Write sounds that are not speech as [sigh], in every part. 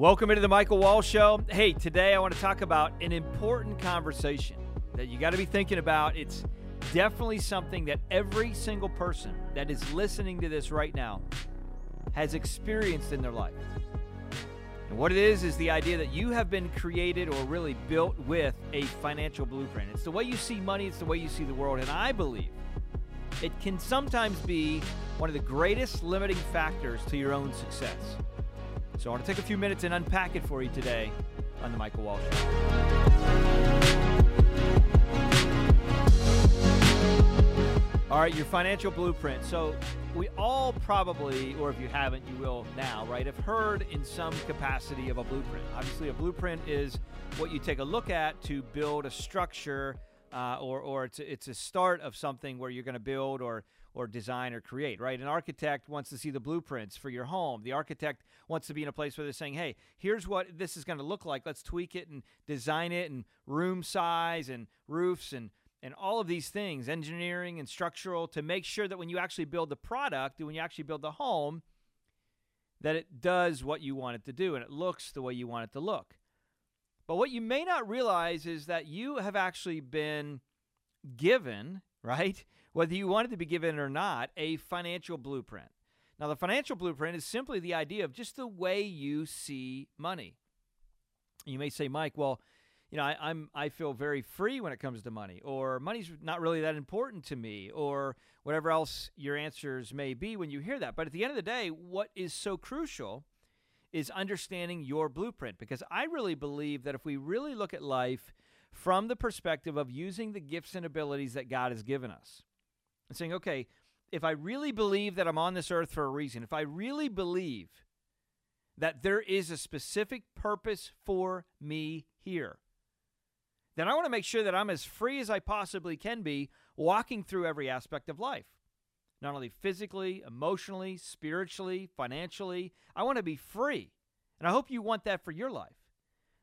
Welcome into the Michael Wall Show. Hey, today I want to talk about an important conversation that you got to be thinking about. It's definitely something that every single person that is listening to this right now has experienced in their life. And what it is is the idea that you have been created or really built with a financial blueprint. It's the way you see money, it's the way you see the world. And I believe it can sometimes be one of the greatest limiting factors to your own success. So I want to take a few minutes and unpack it for you today on the Michael Walsh. All right, your financial blueprint. So we all probably, or if you haven't, you will now, right, have heard in some capacity of a blueprint. Obviously, a blueprint is what you take a look at to build a structure, uh, or or it's it's a start of something where you're going to build or or design or create, right? An architect wants to see the blueprints for your home. The architect wants to be in a place where they're saying, hey, here's what this is going to look like. Let's tweak it and design it and room size and roofs and and all of these things, engineering and structural, to make sure that when you actually build the product, when you actually build the home, that it does what you want it to do and it looks the way you want it to look. But what you may not realize is that you have actually been given, [laughs] right? Whether you wanted to be given or not, a financial blueprint. Now, the financial blueprint is simply the idea of just the way you see money. You may say, Mike, well, you know, I, am I feel very free when it comes to money, or money's not really that important to me, or whatever else your answers may be when you hear that. But at the end of the day, what is so crucial is understanding your blueprint, because I really believe that if we really look at life from the perspective of using the gifts and abilities that God has given us, and saying, okay, if I really believe that I'm on this earth for a reason, if I really believe that there is a specific purpose for me here, then I want to make sure that I'm as free as I possibly can be walking through every aspect of life. Not only physically, emotionally, spiritually, financially. I want to be free. And I hope you want that for your life.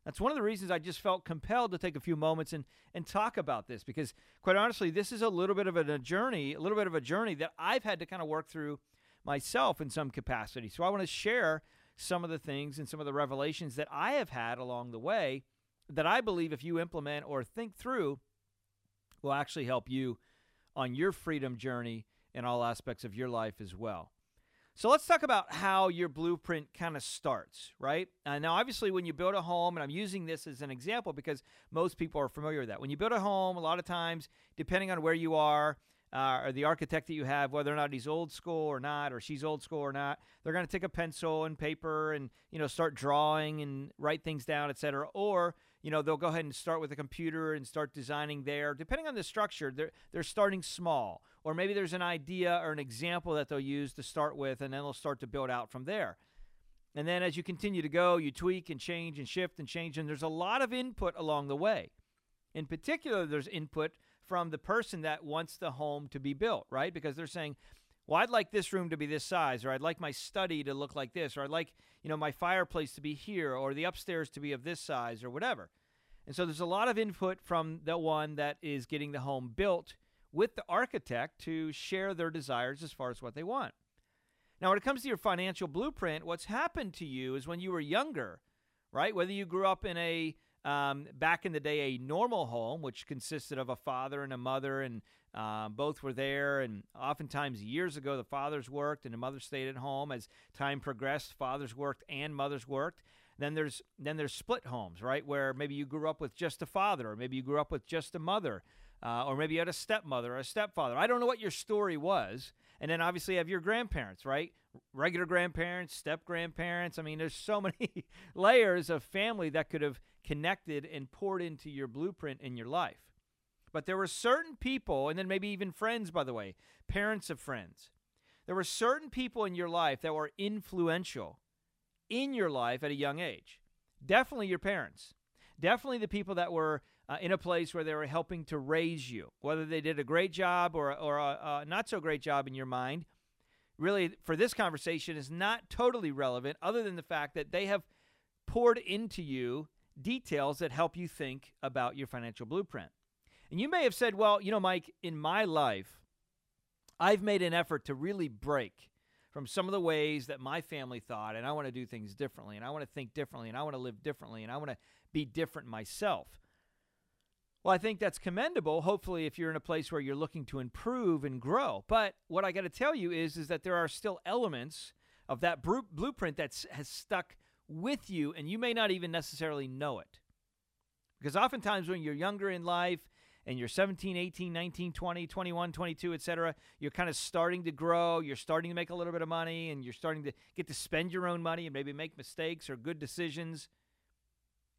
That's one of the reasons I just felt compelled to take a few moments and, and talk about this because, quite honestly, this is a little bit of a journey, a little bit of a journey that I've had to kind of work through myself in some capacity. So I want to share some of the things and some of the revelations that I have had along the way that I believe if you implement or think through will actually help you on your freedom journey in all aspects of your life as well. So let's talk about how your blueprint kind of starts, right? Uh, now, obviously, when you build a home, and I'm using this as an example because most people are familiar with that. When you build a home, a lot of times, depending on where you are, uh, or the architect that you have, whether or not he's old school or not, or she's old school or not, they're going to take a pencil and paper and you know start drawing and write things down, etc. Or you know they'll go ahead and start with a computer and start designing there. Depending on the structure, they're they're starting small or maybe there's an idea or an example that they'll use to start with, and then they'll start to build out from there. And then as you continue to go, you tweak and change and shift and change, and there's a lot of input along the way. In particular, there's input from the person that wants the home to be built, right? Because they're saying, well, I'd like this room to be this size, or I'd like my study to look like this, or I'd like, you know, my fireplace to be here, or the upstairs to be of this size, or whatever. And so there's a lot of input from the one that is getting the home built with the architect to share their desires as far as what they want. Now, when it comes to your financial blueprint, what's happened to you is when you were younger, right? Whether you grew up in a um, back in the day a normal home, which consisted of a father and a mother, and uh, both were there. And oftentimes, years ago, the fathers worked and the mother stayed at home. As time progressed, fathers worked and mothers worked. Then there's then there's split homes, right, where maybe you grew up with just a father, or maybe you grew up with just a mother uh, or maybe you had a stepmother or a stepfather. I don't know what your story was. And then obviously you have your grandparents, right? Regular grandparents, step grandparents. I mean, there's so [laughs] many layers of family that could have connected and poured into your blueprint in your life. But there were certain people, and then maybe even friends, by the way, parents of friends. There were certain people in your life that were influential in your life at a young age. Definitely your parents. Definitely the people that were uh, in a place where they were helping to raise you. Whether they did a great job or, or a, a not so great job in your mind, really, for this conversation, is not totally relevant, other than the fact that they have poured into you details that help you think about your financial blueprint. And you may have said, well, you know, Mike, in my life, I've made an effort to really break from some of the ways that my family thought, and I want to do things differently, and I want to think differently, and I want to live differently, and I want to be different myself. Well, I think that's commendable. Hopefully, if you're in a place where you're looking to improve and grow. But what I got to tell you is, is that there are still elements of that blueprint that has stuck with you, and you may not even necessarily know it. Because oftentimes, when you're younger in life and you're 17, 18, 19, 20, 21, 22, etc., you're kind of starting to grow, you're starting to make a little bit of money, and you're starting to get to spend your own money and maybe make mistakes or good decisions.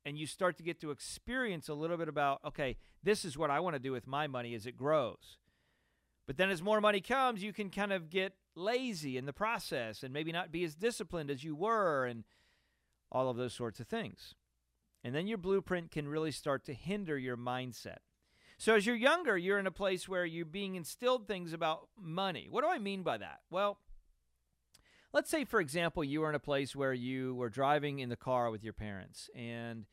And you start to get to experience a little bit about, okay, this is what I want to do with my money as it grows. But then as more money comes, you can kind of get lazy in the process and maybe not be as disciplined as you were and all of those sorts of things. And then your blueprint can really start to hinder your mindset. So as you're younger, you're in a place where you're being instilled things about money. What do I mean by that? Well, let's say, for example, you were in a place where you were driving in the car with your parents and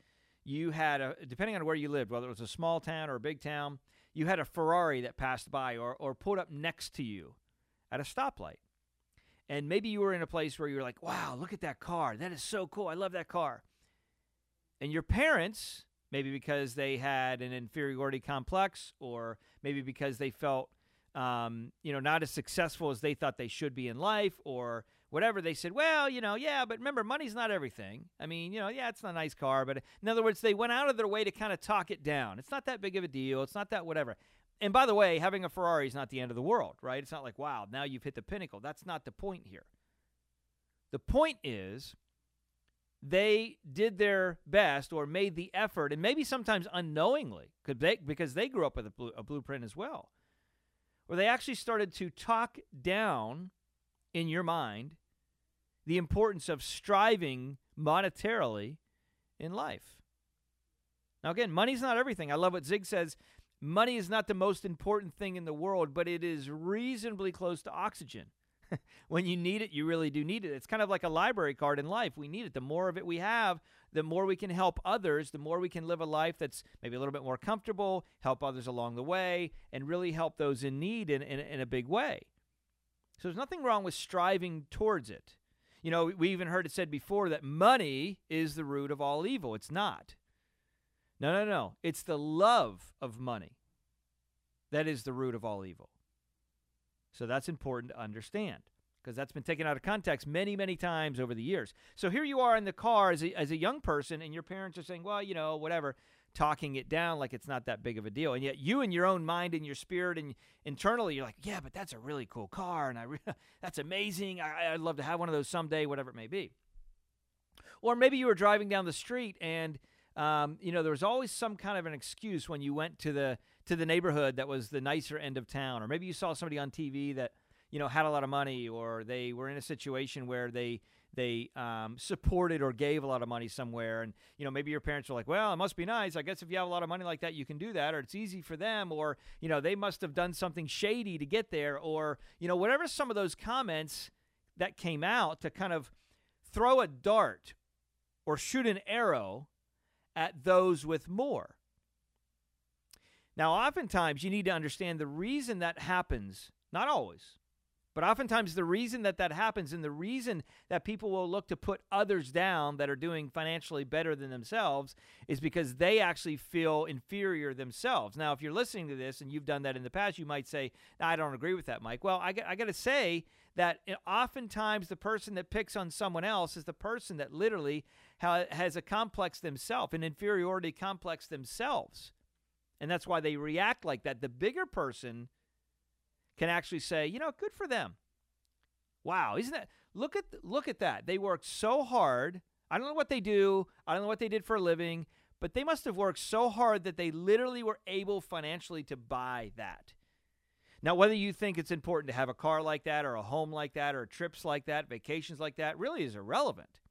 you had a, depending on where you lived, whether it was a small town or a big town, you had a Ferrari that passed by or, or pulled up next to you at a stoplight. And maybe you were in a place where you were like, wow, look at that car. That is so cool. I love that car. And your parents maybe because they had an inferiority complex, or maybe because they felt, um, you know, not as successful as they thought they should be in life, or whatever. They said, well, you know, yeah, but remember, money's not everything. I mean, you know, yeah, it's not a nice car, but in other words, they went out of their way to kind of talk it down. It's not that big of a deal. It's not that whatever. And by the way, having a Ferrari is not the end of the world, right? It's not like, wow, now you've hit the pinnacle. That's not the point here. The point is they did their best or made the effort, and maybe sometimes unknowingly, they, because they grew up with a, a blueprint as well, where they actually started to talk down in your mind the importance of striving monetarily in life. Now, again, money's not everything. I love what Zig says money is not the most important thing in the world, but it is reasonably close to oxygen. [laughs] when you need it, you really do need it. It's kind of like a library card in life. We need it. The more of it we have, the more we can help others, the more we can live a life that's maybe a little bit more comfortable, help others along the way, and really help those in need in, in, in a big way. So there's nothing wrong with striving towards it. You know, we even heard it said before that money is the root of all evil. It's not. No, no, no. It's the love of money that is the root of all evil. So that's important to understand because that's been taken out of context many, many times over the years. So here you are in the car as a, as a young person, and your parents are saying, well, you know, whatever, talking it down like it's not that big of a deal. And yet you in your own mind and your spirit and internally, you're like, yeah, but that's a really cool car, and I re- [laughs] that's amazing. I, I'd love to have one of those someday, whatever it may be. Or maybe you were driving down the street and um, you know, there was always some kind of an excuse when you went to the to the neighborhood that was the nicer end of town, or maybe you saw somebody on TV that you know had a lot of money, or they were in a situation where they they um, supported or gave a lot of money somewhere, and you know maybe your parents were like, "Well, it must be nice. I guess if you have a lot of money like that, you can do that, or it's easy for them, or you know they must have done something shady to get there, or you know whatever some of those comments that came out to kind of throw a dart or shoot an arrow at those with more. Now, oftentimes you need to understand the reason that happens, not always, but oftentimes the reason that that happens and the reason that people will look to put others down that are doing financially better than themselves is because they actually feel inferior themselves. Now, if you're listening to this and you've done that in the past, you might say, I don't agree with that, Mike. Well, I, I got to say that eh, oftentimes the person that picks on someone else is the person that literally has a complex themselves, an inferiority complex themselves. And that's why they react like that. The bigger person can actually say, you know, good for them. Wow, isn't that look at look at that. They worked so hard. I don't know what they do. I don't know what they did for a living, but they must have worked so hard that they literally were able financially to buy that. Now, whether you think it's important to have a car like that or a home like that or trips like that, vacations like that, really is irrelevant.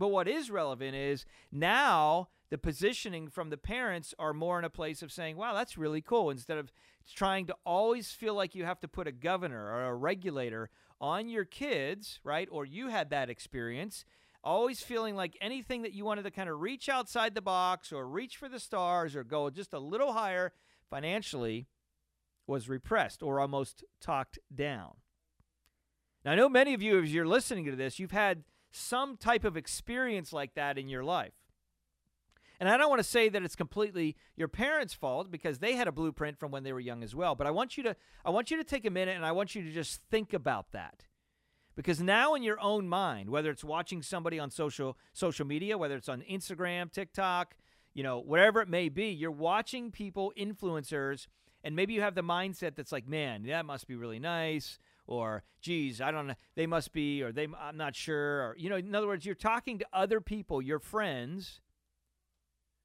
But what is relevant is now the positioning from the parents are more in a place of saying, wow, that's really cool, instead of trying to always feel like you have to put a governor or a regulator on your kids, right? Or you had that experience, always feeling like anything that you wanted to kind of reach outside the box or reach for the stars or go just a little higher financially was repressed or almost talked down. Now, I know many of you, as you're listening to this, you've had some type of experience like that in your life. And I don't want to say that it's completely your parents' fault because they had a blueprint from when they were young as well. But I want you to I want you to take a minute and I want you to just think about that. Because now in your own mind, whether it's watching somebody on social social media, whether it's on Instagram, TikTok, you know, whatever it may be, you're watching people, influencers, and maybe you have the mindset that's like, man, that must be really nice or geez, I don't know, they must be, or they, I'm not sure, or you know, in other words, you're talking to other people, your friends,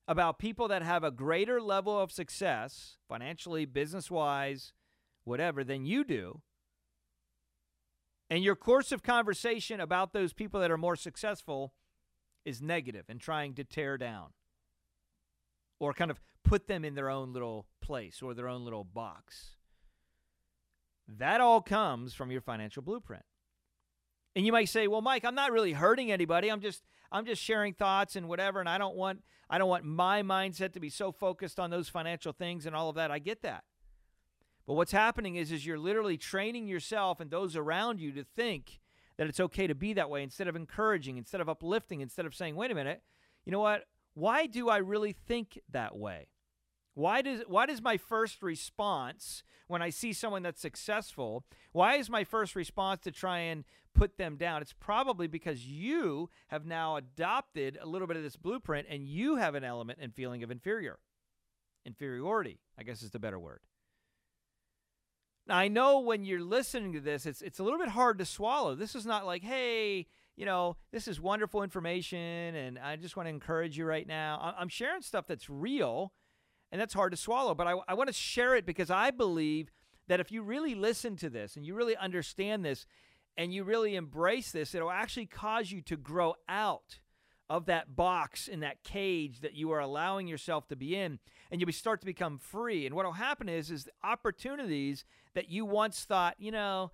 about people that have a greater level of success, financially, business wise, whatever, than you do. And your course of conversation about those people that are more successful is negative and trying to tear down or kind of put them in their own little place or their own little box. That all comes from your financial blueprint. And you might say, "Well, Mike, I'm not really hurting anybody. I'm just I'm just sharing thoughts and whatever and I don't want I don't want my mindset to be so focused on those financial things and all of that. I get that. But what's happening is is you're literally training yourself and those around you to think that it's okay to be that way instead of encouraging, instead of uplifting, instead of saying, "Wait a minute. You know what? Why do I really think that way?" Why does why does my first response when I see someone that's successful, why is my first response to try and put them down? It's probably because you have now adopted a little bit of this blueprint and you have an element and feeling of inferior. Inferiority, I guess is the better word. Now I know when you're listening to this, it's it's a little bit hard to swallow. This is not like, hey, you know, this is wonderful information, and I just want to encourage you right now. I'm sharing stuff that's real and that's hard to swallow. But I, I want to share it because I believe that if you really listen to this and you really understand this and you really embrace this, it'll actually cause you to grow out of that box in that cage that you are allowing yourself to be in and you start to become free and what will happen is is the opportunities that you once thought you know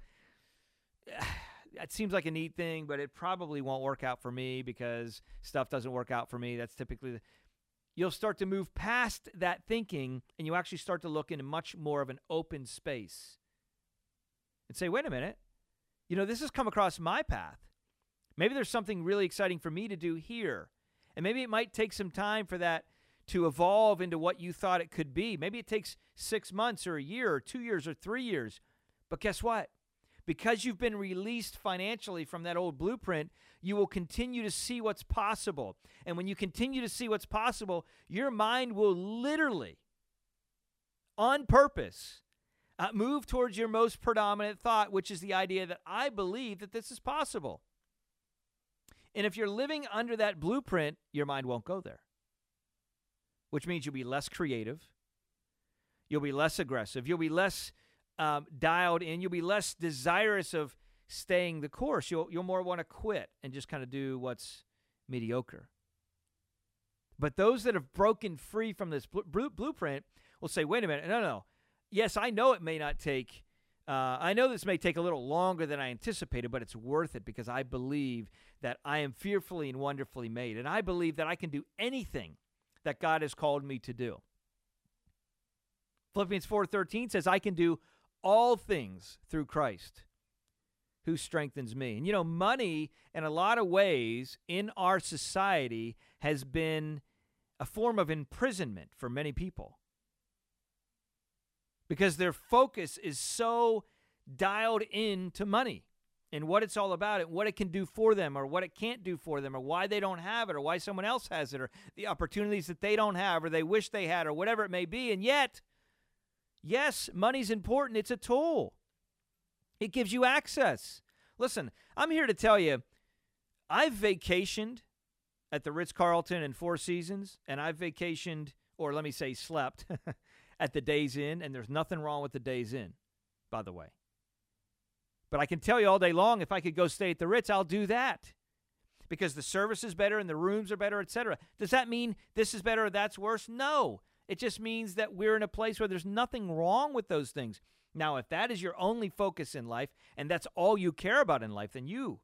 [sighs] that seems like a neat thing but it probably won't work out for me because stuff doesn't work out for me that's typically you'll start to move past that thinking and you actually start to look into much more of an open space and say, wait a minute, you know, this has come across my path. Maybe there's something really exciting for me to do here. And maybe it might take some time for that to evolve into what you thought it could be. Maybe it takes six months or a year or two years or three years. But guess what? Because you've been released financially from that old blueprint, you will continue to see what's possible. And when you continue to see what's possible, your mind will literally, on purpose, uh, move towards your most predominant thought, which is the idea that I believe that this is possible. And if you're living under that blueprint, your mind won't go there, which means you'll be less creative, you'll be less aggressive, you'll be less um, dialed in, you'll be less desirous of staying the course. You'll you'll more want to quit and just kind of do what's mediocre. But those that have broken free from this bl- blueprint will say, "Wait a minute, no, no. Yes, I know it may not take. Uh, I know this may take a little longer than I anticipated, but it's worth it because I believe that I am fearfully and wonderfully made, and I believe that I can do anything that God has called me to do." Philippians 4:13 says, "I can do all things through Christ who strengthens me. And you know, money in a lot of ways in our society has been a form of imprisonment for many people because their focus is so dialed in to money and what it's all about and what it can do for them or what it can't do for them or why they don't have it or why someone else has it or the opportunities that they don't have or they wish they had or whatever it may be. And yet, yes, money's important. It's a tool. It gives you access. Listen, I'm here to tell you, I've vacationed at the Ritz Carlton and Four Seasons, and I've vacationed, or let me say, slept [laughs] at the Days Inn, and there's nothing wrong with the Days Inn, by the way. But I can tell you all day long, if I could go stay at the Ritz, I'll do that because the service is better and the rooms are better, etc. Does that mean this is better or that's worse? No. It just means that we're in a place where there's nothing wrong with those things. Now, if that is your only focus in life and that's all you care about in life, then you,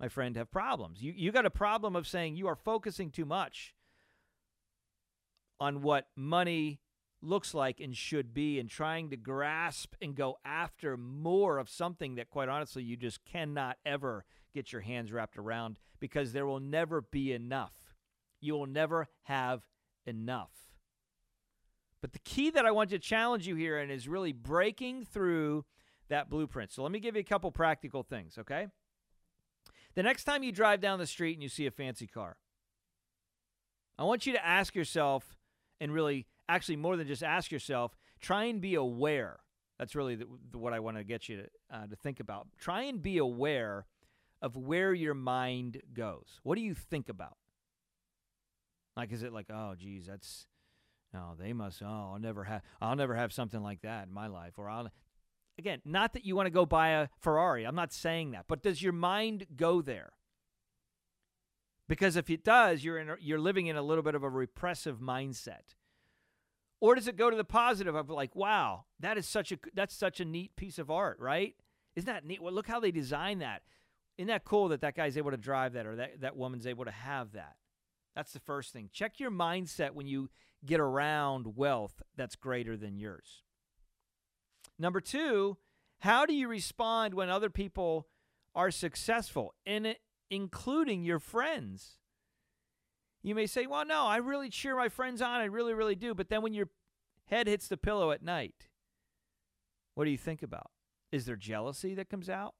my friend, have problems. You, you got a problem of saying you are focusing too much on what money looks like and should be and trying to grasp and go after more of something that quite honestly you just cannot ever get your hands wrapped around because there will never be enough. You will never have enough. But the key that I want to challenge you here and is really breaking through that blueprint. So let me give you a couple practical things, okay? The next time you drive down the street and you see a fancy car, I want you to ask yourself and really actually more than just ask yourself, try and be aware. That's really the, the, what I want to get you to, uh, to think about. Try and be aware of where your mind goes. What do you think about? Like, is it like, oh, geez, that's, no, they must, oh, I'll never have, I'll never have something like that in my life. Or I'll, again, not that you want to go buy a Ferrari. I'm not saying that, but does your mind go there? Because if it does, you're in, you're living in a little bit of a repressive mindset. Or does it go to the positive of like, wow, that is such a that's such a neat piece of art, right? Isn't that neat? Well, look how they designed that. Isn't that cool that that guy's able to drive that or that, that woman's able to have that? That's the first thing. Check your mindset when you get around wealth that's greater than yours. Number two, how do you respond when other people are successful, in including your friends? You may say, well, no, I really cheer my friends on. I really, really do. But then when your head hits the pillow at night, what do you think about? Is there jealousy that comes out?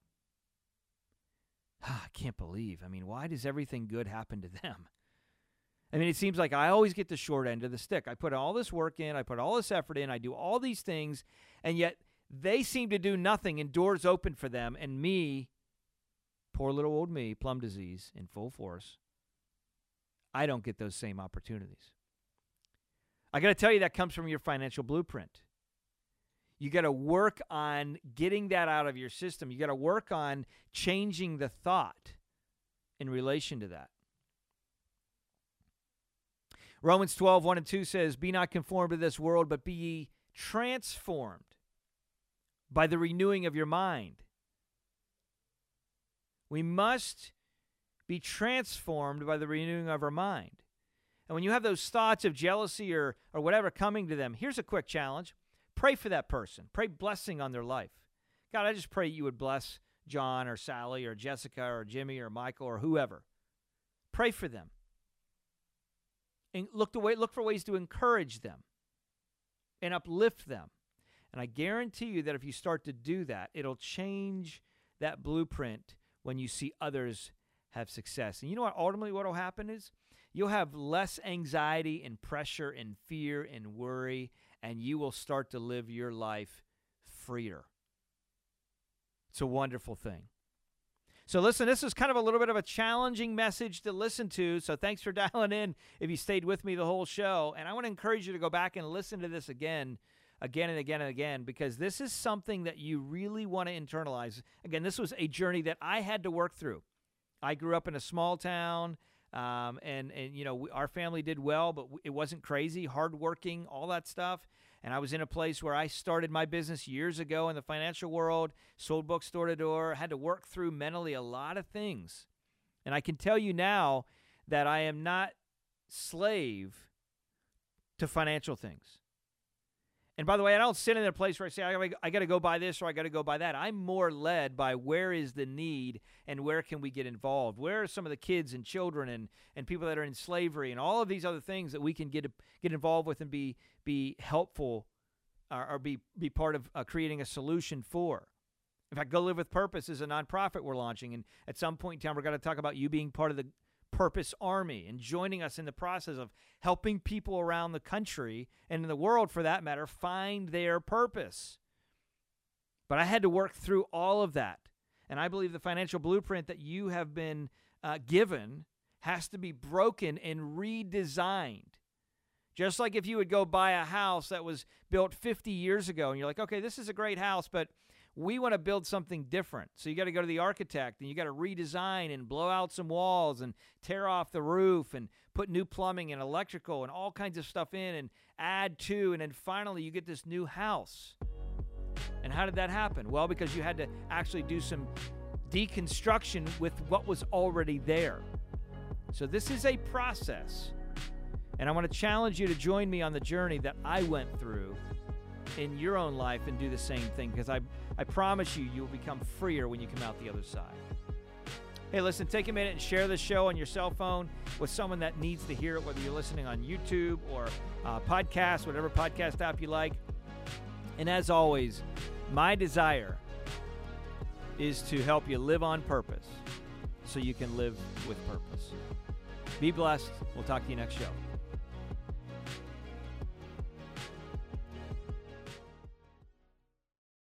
[sighs] I can't believe. I mean, why does everything good happen to them? I mean, it seems like I always get the short end of the stick. I put all this work in, I put all this effort in, I do all these things, and yet they seem to do nothing and doors open for them, and me, poor little old me, PLOM disease in full force, I don't get those same opportunities. I got to tell you, that comes from your financial blueprint. You got to work on getting that out of your system. You got to work on changing the thought in relation to that. Romans 12, 1 and 2 says, Be not conformed to this world, but be ye transformed by the renewing of your mind. We must be transformed by the renewing of our mind. And when you have those thoughts of jealousy or, or whatever coming to them, here's a quick challenge pray for that person, pray blessing on their life. God, I just pray you would bless John or Sally or Jessica or Jimmy or Michael or whoever. Pray for them. And look, to way, look for ways to encourage them and uplift them. And I guarantee you that if you start to do that, it'll change that blueprint when you see others have success. And you know what ultimately what will happen is you'll have less anxiety and pressure and fear and worry and you will start to live your life freer. It's a wonderful thing. So, listen, this is kind of a little bit of a challenging message to listen to. So, thanks for [laughs] dialing in if you stayed with me the whole show. And I want to encourage you to go back and listen to this again, again and again and again, because this is something that you really want to internalize. Again, this was a journey that I had to work through. I grew up in a small town, um, and and you know we, our family did well, but it wasn't crazy, hardworking, all that stuff. And I was in a place where I started my business years ago in the financial world, sold books door to door, had to work through mentally a lot of things. And I can tell you now that I am not slave to financial things. And by the way, I don't sit in a place where I say, I, got to go buy this or I got to go buy that. I'm more led by where is the need and where can we get involved? Where are some of the kids and children and, and people that are in slavery and all of these other things that we can get get involved with and be be helpful or, or be, be part of uh, creating a solution for? In fact, Go Live with Purpose is a nonprofit we're launching. And at some point in time, we're going to talk about you being part of the Purpose Army and joining us in the process of helping people around the country and in the world, for that matter, find their purpose. But I had to work through all of that. And I believe the financial blueprint that you have been uh, given has to be broken and redesigned. Just like if you would go buy a house that was built 50 years ago and you're like, okay, this is a great house, but we want to build something different. So you got to go to the architect and you got to redesign and blow out some walls and tear off the roof and put new plumbing and electrical and all kinds of stuff in and add to. And then finally, you get this new house. And how did that happen? Well, because you had to actually do some deconstruction with what was already there. So this is a process. And I want to challenge you to join me on the journey that I went through in your own life and do the same thing because I, I promise you, you'll become freer when you come out the other side. Hey, listen, take a minute and share this show on your cell phone with someone that needs to hear it, whether you're listening on YouTube or uh, podcast, whatever podcast app you like. And as always, my desire is to help you live on purpose so you can live with purpose. Be blessed. We'll talk to you next show.